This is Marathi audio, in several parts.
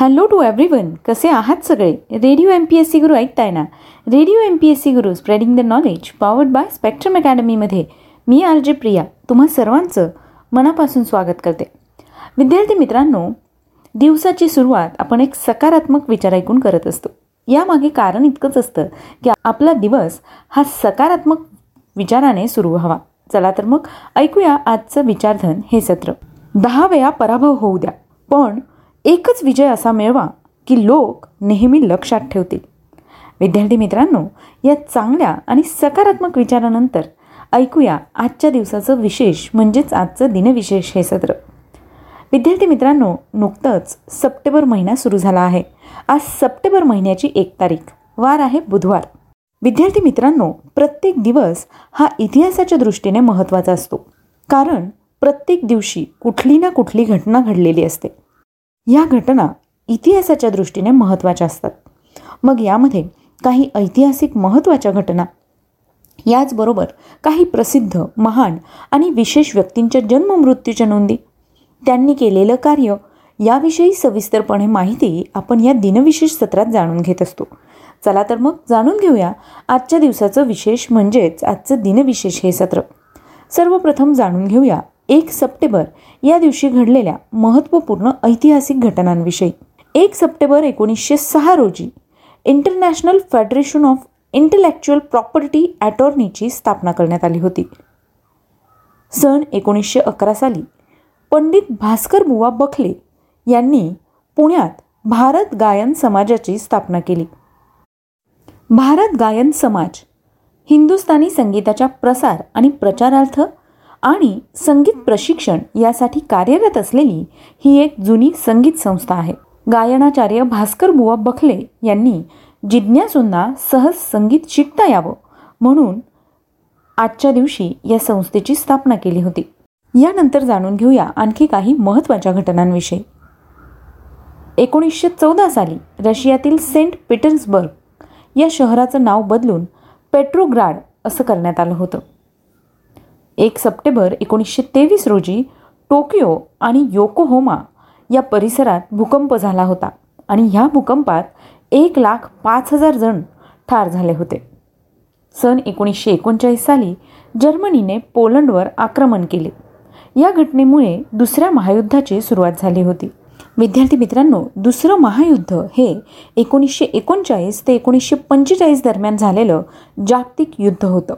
हॅलो टू एव्हरीवन कसे आहात सगळे? Radio M P S C Guru ऐकताय ना? Radio M P S C Guru spreading the knowledge powered by Spectrum अकॅडमीमध्ये. मी आर जे प्रिया तुम्हा सर्वांचं मनापासून स्वागत करते. विद्यार्थी मित्रांनो दिवसाची सुरुवात आपण एक सकारात्मक विचार ऐकून करत असतो. यामागे कारण इतकंच असतं की आपला दिवस हा सकारात्मक विचाराने सुरू व्हावा. चला तर मग ऐकूया आजचं विचारधन हे सत्र. दहा वेळा पराभव होऊ द्या पण एकच विजय असा मिळवा की लोक नेहमी लक्षात ठेवतील. विद्यार्थी मित्रांनो या चांगल्या आणि सकारात्मक विचारानंतर ऐकूया आजच्या दिवसाचं विशेष म्हणजेच आजचं दिनविशेष हे सत्र. विद्यार्थी मित्रांनो नुकतंच सप्टेंबर महिना सुरू झाला आहे. आज सप्टेंबर महिन्याची एक तारीख. वार आहे बुधवार. विद्यार्थी मित्रांनो प्रत्येक दिवस हा इतिहासाच्या दृष्टीने महत्त्वाचा असतो. कारण प्रत्येक दिवशी कुठली ना कुठली घटना घडलेली असते. या घटना इतिहासाच्या दृष्टीने महत्त्वाच्या असतात. मग यामध्ये काही ऐतिहासिक महत्त्वाच्या घटना याचबरोबर काही प्रसिद्ध महान आणि विशेष व्यक्तींच्या जन्ममृत्यूच्या नोंदी त्यांनी केलेलं कार्य याविषयी सविस्तरपणे माहिती आपण या दिनविशेष सत्रात जाणून घेत असतो. चला तर मग जाणून घेऊया आजच्या दिवसाचं विशेष म्हणजेच आजचं दिनविशेष हे सत्र. सर्वप्रथम जाणून घेऊया एक सप्टेंबर या दिवशी घडलेल्या महत्त्वपूर्ण ऐतिहासिक घटनांविषयी. एक सप्टेंबर एकोणीसशे सहा रोजी international federation of intellectual property ॲटॉर्नीची स्थापना करण्यात आली होती. सन एकोणीसशे अकरा साली पंडित भास्कर बुवा बखले यांनी पुण्यात भारत गायन समाजाची स्थापना केली. भारत गायन समाज हिंदुस्थानी संगीताच्या प्रसार आणि प्रचारार्थ आणि संगीत प्रशिक्षण यासाठी कार्यरत असलेली ही एक जुनी संगीत संस्था आहे. गायनाचार्य भास्कर बुवा बखले यांनी जिज्ञासूंना सहज संगीत शिकता यावं म्हणून आजच्या दिवशी या संस्थेची स्थापना केली होती. यानंतर जाणून घेऊया आणखी काही महत्त्वाच्या घटनांविषयी. एकोणीसशे चौदा साली रशियातील सेंट पीटर्सबर्ग या शहराचं नाव बदलून पेट्रोग्राड असं करण्यात आलं होतं. एक सप्टेंबर एकोणीसशे तेवीस रोजी टोकियो आणि योकोहोमा या परिसरात भूकंप झाला होता आणि ह्या भूकंपात एक लाख पाच हजार जण ठार झाले होते. सन एकोणीसशे एकोणचाळीस साली जर्मनीने पोलंडवर आक्रमण केले. या घटनेमुळे दुसऱ्या महायुद्धाची सुरुवात झाली होती. विद्यार्थी मित्रांनो दुसरं महायुद्ध हे एकोणीसशे एकोणचाळीस ते एकोणीसशे पंचेचाळीस दरम्यान झालेलं जागतिक युद्ध होतं.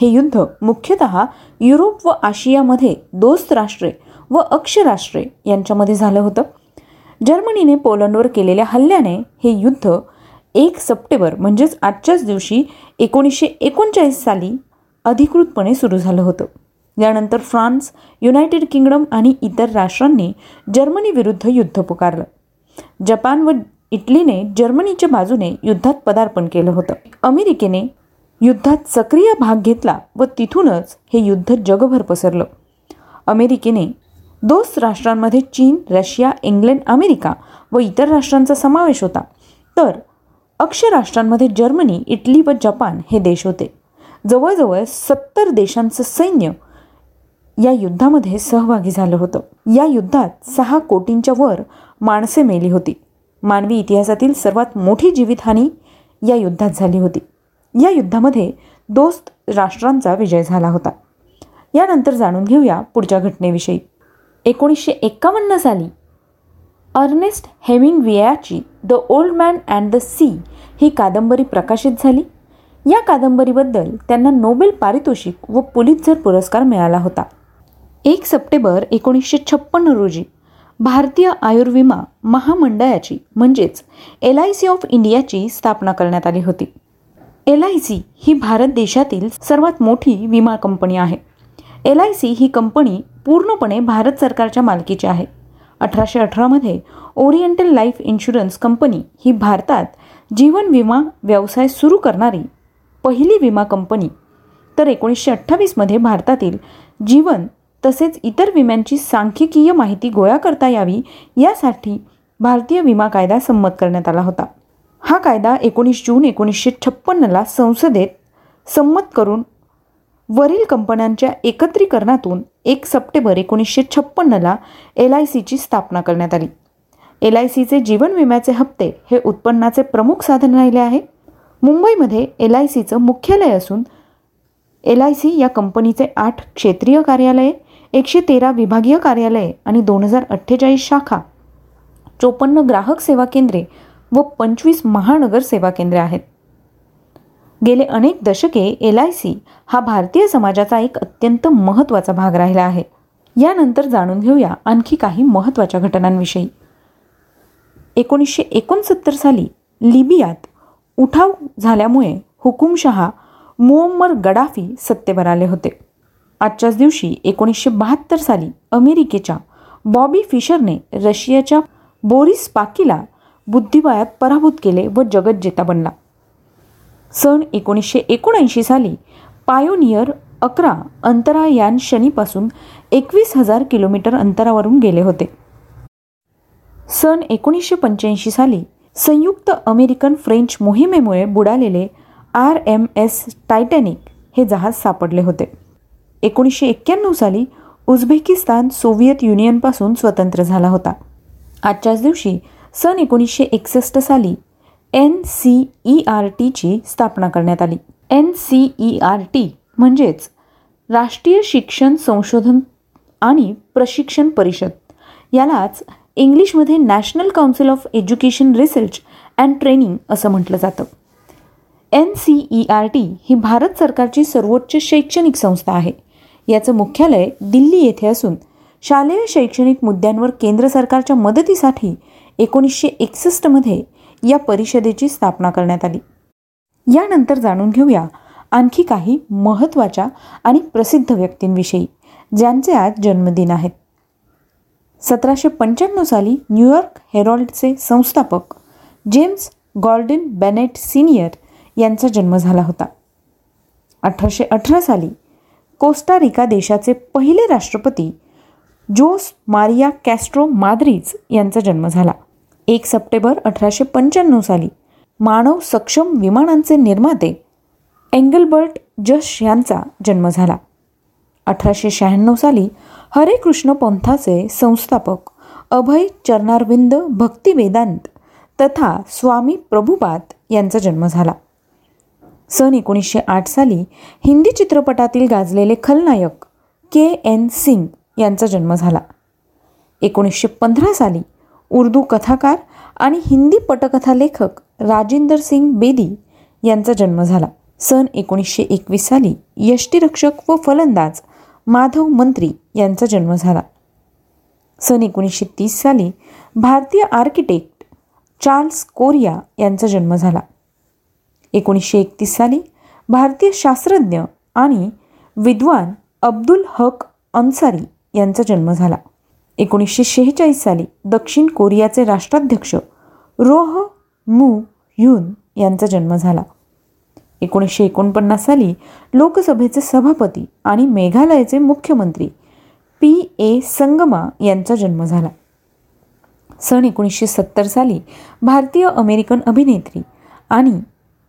हे युद्ध मुख्यतः युरोप व आशियामध्ये दोस्त राष्ट्रे व अक्षराष्ट्रे यांच्यामध्ये झालं होतं. जर्मनीने पोलंडवर केलेल्या हल्ल्याने हे युद्ध एक सप्टेंबर म्हणजेच आजच्याच दिवशी एकोणीसशे एकोणचाळीस साली अधिकृतपणे सुरू झालं होतं. यानंतर फ्रान्स युनायटेड किंगडम आणि इतर राष्ट्रांनी जर्मनीविरुद्ध युद्ध पुकारलं. जपान व इटलीने जर्मनीच्या बाजूने युद्धात पदार्पण केलं होतं. अमेरिकेने युद्धात सक्रिय भाग घेतला व तिथूनच हे युद्ध जगभर पसरलं. अमेरिकेने दोस्त राष्ट्रांमध्ये चीन रशिया इंग्लंड अमेरिका व इतर राष्ट्रांचा समावेश होता. तर अक्ष राष्ट्रांमध्ये जर्मनी इटली व जपान हे देश होते. जवळजवळ सत्तर देशांचं सैन्य या युद्धामध्ये सहभागी झालं होतं. या युद्धात सहा कोटींच्या वर माणसे मेली होती. मानवी इतिहासातील सर्वात मोठी जीवितहानी या युद्धात झाली होती. या युद्धामध्ये दोस्त राष्ट्रांचा विजय झाला होता. यानंतर जाणून घेऊया पुढच्या घटनेविषयी. एकोणीसशे एक्कावन्न साली अर्नेस्ट हेमिंग वियाची the old man and the sea ही कादंबरी प्रकाशित झाली. या कादंबरीबद्दल त्यांना नोबेल पारितोषिक व पुलितझर पुरस्कार मिळाला होता. एक सप्टेंबर एकोणीसशे छप्पन्न रोजी भारतीय आयुर्विमा महामंडळाची म्हणजेच एल आय सी ऑफ इंडियाची स्थापना करण्यात आली होती. एल आय सी ही भारत देशातील सर्वात मोठी विमा कंपनी आहे. एल आय सी ही कंपनी पूर्णपणे भारत सरकारच्या मालकीची आहे. अठराशे अठरामध्ये ओरिएंटल लाईफ इन्शुरन्स कंपनी ही भारतात जीवन विमा व्यवसाय सुरू करणारी पहिली विमा कंपनी. तर एकोणीसशे अठ्ठावीसमध्ये भारतातील जीवन तसेच इतर विम्यांची सांख्यिकीय माहिती गोळा करता यावी यासाठी भारतीय विमा कायदा संमत करण्यात आला होता. हा कायदा एकोणीस जून एकोणीसशे छप्पन्नला संसदेत संमत करून वरील कंपन्यांच्या एकत्रीकरणातून एक सप्टेंबर एकोणीसशे छप्पन्नला एल आय सीची स्थापना करण्यात आली. एल आय सीचे जीवन विम्याचे हप्ते हे उत्पन्नाचे प्रमुख साधन राहिले आहे. मुंबईमध्ये एल आय सीचं मुख्यालय असून एल आय सी या कंपनीचे आठ क्षेत्रीय कार्यालये एकशे तेरा विभागीय कार्यालये आणि दोन हजार अठ्ठेचाळीस शाखा चोपन्न ग्राहक सेवा केंद्रे व पंचवीस महानगर सेवा केंद्रे आहेत. गेले अनेक दशके एल आय सी हा भारतीय समाजाचा एक अत्यंत महत्त्वाचा भाग राहिला आहे. यानंतर जाणून घेऊया आणखी काही महत्त्वाच्या घटनांविषयी. एकोणीसशे एकोणसत्तर साली लिबियात उठाव झाल्यामुळे हुकुमशहा मुअम्मर गडाफी सत्तेवर आले होते. आजच्याच दिवशी एकोणीसशे बहात्तर साली अमेरिकेच्या बॉबी फिशरने रशियाच्या बोरिस पाकीला बुद्धिबळात पराभूत केले व जगज्जेता बनला. सन एकोणीसशे एकोणऐंशी साली पायोनियर अकरा अंतरायान शनीपासून एकवीस हजार किलोमीटर अंतरावरून गेले होते. सन एकोणीसशे पंच्याऐंशी साली संयुक्त अमेरिकन फ्रेंच मोहिमेमुळे बुडालेले आर एम एस टायटॅनिक हे जहाज सापडले होते. एकोणीसशे एक्क्याण्णव साली उझबेकिस्तान सोव्हिएत युनियनपासून स्वतंत्र झाला होता. आजच्याच दिवशी सन एकोणीसशे एकसष्ट साली एन सी ई आर टीची स्थापना करण्यात आली. N C E R T म्हणजेच राष्ट्रीय शिक्षण संशोधन आणि प्रशिक्षण परिषद. यालाच इंग्लिशमध्ये national council of education research and training असं म्हटलं जातं. N C E R T ही भारत सरकारची सर्वोच्च शैक्षणिक संस्था आहे. याचं मुख्यालय दिल्ली येथे असून शालेय शैक्षणिक मुद्द्यांवर केंद्र सरकारच्या मदतीसाठी एकोणीसशे एकसष्टमध्ये या परिषदेची स्थापना करण्यात आली. यानंतर जाणून घेऊया आणखी काही महत्त्वाच्या आणि प्रसिद्ध व्यक्तींविषयी ज्यांचे आज जन्मदिन आहेत. सतराशे पंच्याण्णव साली न्यूयॉर्क हेरॉल्डचे संस्थापक जेम्स गॉर्डन बेनेट सिनियर यांचा जन्म झाला होता. अठराशे अठरा साली कोस्टारिका देशाचे पहिले राष्ट्रपती जोस मारिया कॅस्ट्रो माद्रिज यांचा जन्म झाला. एक सप्टेंबर अठराशे पंच्याण्णव साली मानव सक्षम विमानांचे निर्माते एंगलबर्ट जश यांचा जन्म झाला. अठराशे शहाण्णव साली हरे कृष्ण पंथाचे संस्थापक अभय चरणारविंद भक्तिवेदांत तथा स्वामी प्रभुपात यांचा जन्म झाला. सन एकोणीसशे आठ साली हिंदी चित्रपटातील गाजलेले खलनायक के एन सिंग यांचा जन्म झाला. एकोणीसशे पंधरा साली उर्दू कथाकार आणि हिंदी पटकथा लेखक राजेंदर सिंग बेदी यांचा जन्म झाला. सन एकोणीसशे एकवीस साली यष्टीरक्षक व फलंदाज माधव मंत्री यांचा जन्म झाला. सन एकोणीसशे तीस साली भारतीय आर्किटेक्ट चार्ल्स कोरिया यांचा जन्म झाला. एकोणीसशे एकतीस साली भारतीय शास्त्रज्ञ आणि विद्वान अब्दुल हक अन्सारी यांचा जन्म झाला. एकोणीसशे शेहेचाळीस साली दक्षिण कोरियाचे राष्ट्राध्यक्ष रोह मू ह्यून यांचा जन्म झाला. एकोणीसशे एकोणपन्नास साली लोकसभेचे सभापती आणि मेघालयाचे मुख्यमंत्री पी ए संगमा यांचा जन्म झाला. सन एकोणीसशे सत्तर साली भारतीय अमेरिकन अभिनेत्री आणि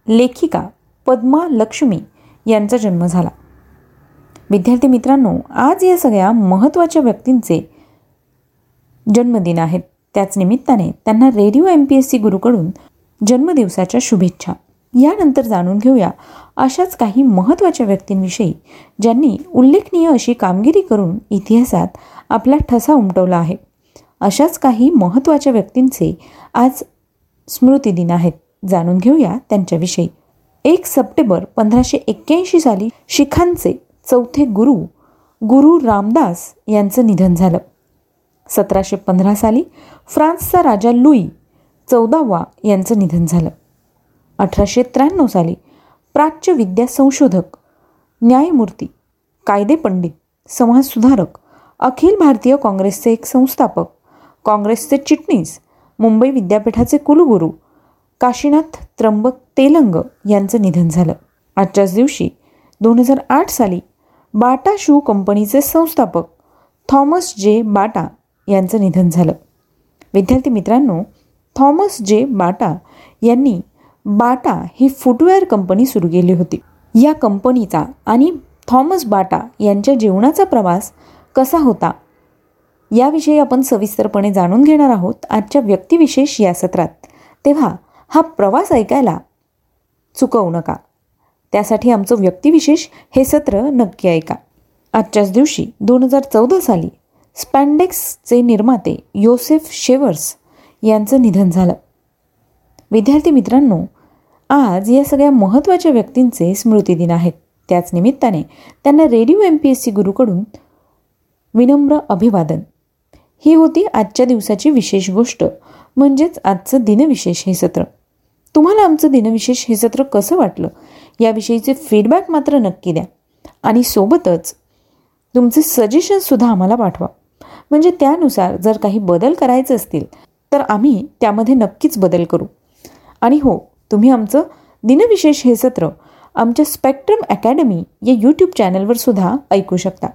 लेखिका पद्मा लक्ष्मी यांचा जन्म झाला. विद्यार्थी मित्रांनो आज या सगळ्या महत्त्वाच्या व्यक्तींचे जन्मदिन आहेत. त्याच निमित्ताने त्यांना radio M P S C गुरुकडून जन्मदिवसाच्या शुभेच्छा. यानंतर जाणून घेऊया अशाच काही महत्त्वाच्या व्यक्तींविषयी ज्यांनी उल्लेखनीय अशी कामगिरी करून इतिहासात आपला ठसा उमटवला आहे. अशाच काही महत्त्वाच्या व्यक्तींचे आज स्मृतिदिन आहेत. जाणून घेऊया त्यांच्याविषयी. एक सप्टेंबर पंधराशे एक्क्याऐंशी साली शिखांचे चौथे गुरु गुरु रामदास यांचं निधन झालं. सतराशे पंधरा साली फ्रान्सचा राजा लुई चौदावा यांचं निधन झालं. अठराशे त्र्याण्णव साली प्राच्य विद्या संशोधक न्यायमूर्ती कायदेपंडित समाजसुधारक अखिल भारतीय काँग्रेसचे एक संस्थापक काँग्रेसचे चिटणीस मुंबई विद्यापीठाचे कुलगुरू काशीनाथ त्र्यंबक तेलंग यांचं निधन झालं. आजच्याच दिवशी दोन हजार आठ साली बाटा शू कंपनीचे संस्थापक थॉमस जे बाटा यांचं निधन झालं. विद्यार्थी मित्रांनो थॉमस जे बाटा यांनी बाटा ही फुटवेअर कंपनी सुरू केली होती. या कंपनीचा आणि थॉमस बाटा यांच्या जीवनाचा प्रवास कसा होता याविषयी आपण सविस्तरपणे जाणून घेणार आहोत आजच्या व्यक्तिविशेष या सत्रात. तेव्हा हा प्रवास ऐकायला चुकवू नका. त्यासाठी आमचं व्यक्तिविशेष हे सत्र नक्की ऐका. आजच्याच दिवशी दोन हजार चौदा साली स्पॅन्डेक्सचे निर्माते योसेफ शेवर्स यांचं निधन झालं. विद्यार्थी मित्रांनो आज या सगळ्या महत्त्वाच्या व्यक्तींचे स्मृतिदिन आहेत. त्याच निमित्ताने त्यांना radio M P S C गुरुकडून विनम्र अभिवादन. ही होती आजच्या दिवसाची विशेष गोष्ट म्हणजेच आजचं दिनविशेष हे सत्र. तुम्हाला आमचं दिनविशेष हे सत्र कसं वाटलं याविषयीचे फीडबॅक मात्र नक्की द्या. आणि सोबतच तुमचे सजेशनसुद्धा आम्हाला पाठवा. म्हणजे त्यानुसार जर काही बदल करायचे असतील तर आम्ही त्यामध्ये नक्कीच बदल करू. आणि हो तुम्ही आमचं दिनविशेष हे सत्र आमच्या स्पेक्ट्रम अकॅडमी या यूट्यूब चॅनलवर सुद्धा ऐकू शकता.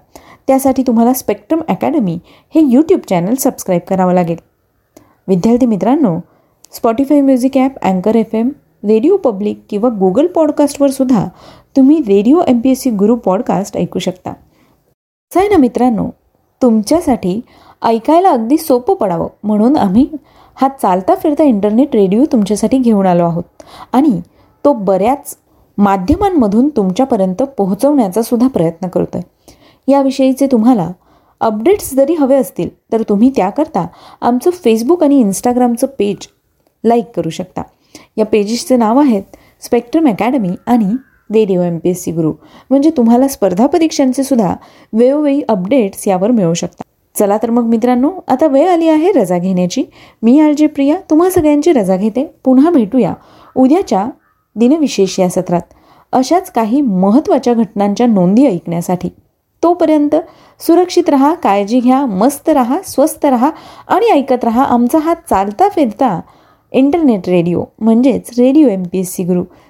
त्यासाठी तुम्हाला स्पेक्ट्रम अकॅडमी हे यूट्यूब चॅनल सबस्क्राईब करावं लागेल. विद्यार्थी मित्रांनो स्पॉटीफाय म्युझिक ॲप अँकर एफ एम रेडिओ पब्लिक किंवा गुगल पॉडकास्टवर सुद्धा तुम्ही radio M P S C Guru podcast ऐकू शकता. असं आहे ना मित्रांनो तुमच्यासाठी ऐकायला अगदी सोपं पडावं. म्हणून आम्ही हा चालता फिरता इंटरनेट रेडिओ तुमच्यासाठी घेऊन आलो आहोत. आणि तो बऱ्याच माध्यमांमधून तुमच्यापर्यंत पोहोचवण्याचा सुद्धा प्रयत्न करतो आहे याविषयीचे तुम्हाला अपडेट्स जरी हवे असतील तर तुम्ही त्याकरता आमचं फेसबुक आणि इंस्टाग्रामचं पेज लाईक करू शकता. या पेजेसचे नाव आहेत स्पेक्ट्रम अकॅडमी आणि radio M P S C Guru म्हणजे तुम्हाला स्पर्धा परीक्षांचे सुद्धा वेळोवेळी अपडेट्स यावर मिळू शकतात. चला तर मग मित्रांनो आता वेळ आली आहे रजा घेण्याची. मी आर जे प्रिया तुम्हा सगळ्यांची रजा घेते. पुन्हा भेटूया उद्याच्या दिनविशेष या सत्रात. अशाच काही महत्त्वाच्या घटनांच्या नोंदी ऐकण्यासाठी. तोपर्यंत सुरक्षित रहा काळजी घ्या मस्त रहा स्वस्त रहा आणि ऐकत रहा आमचा हा चालता फिरता इंटरनेट रेडिओ म्हणजेच radio M P S C Guru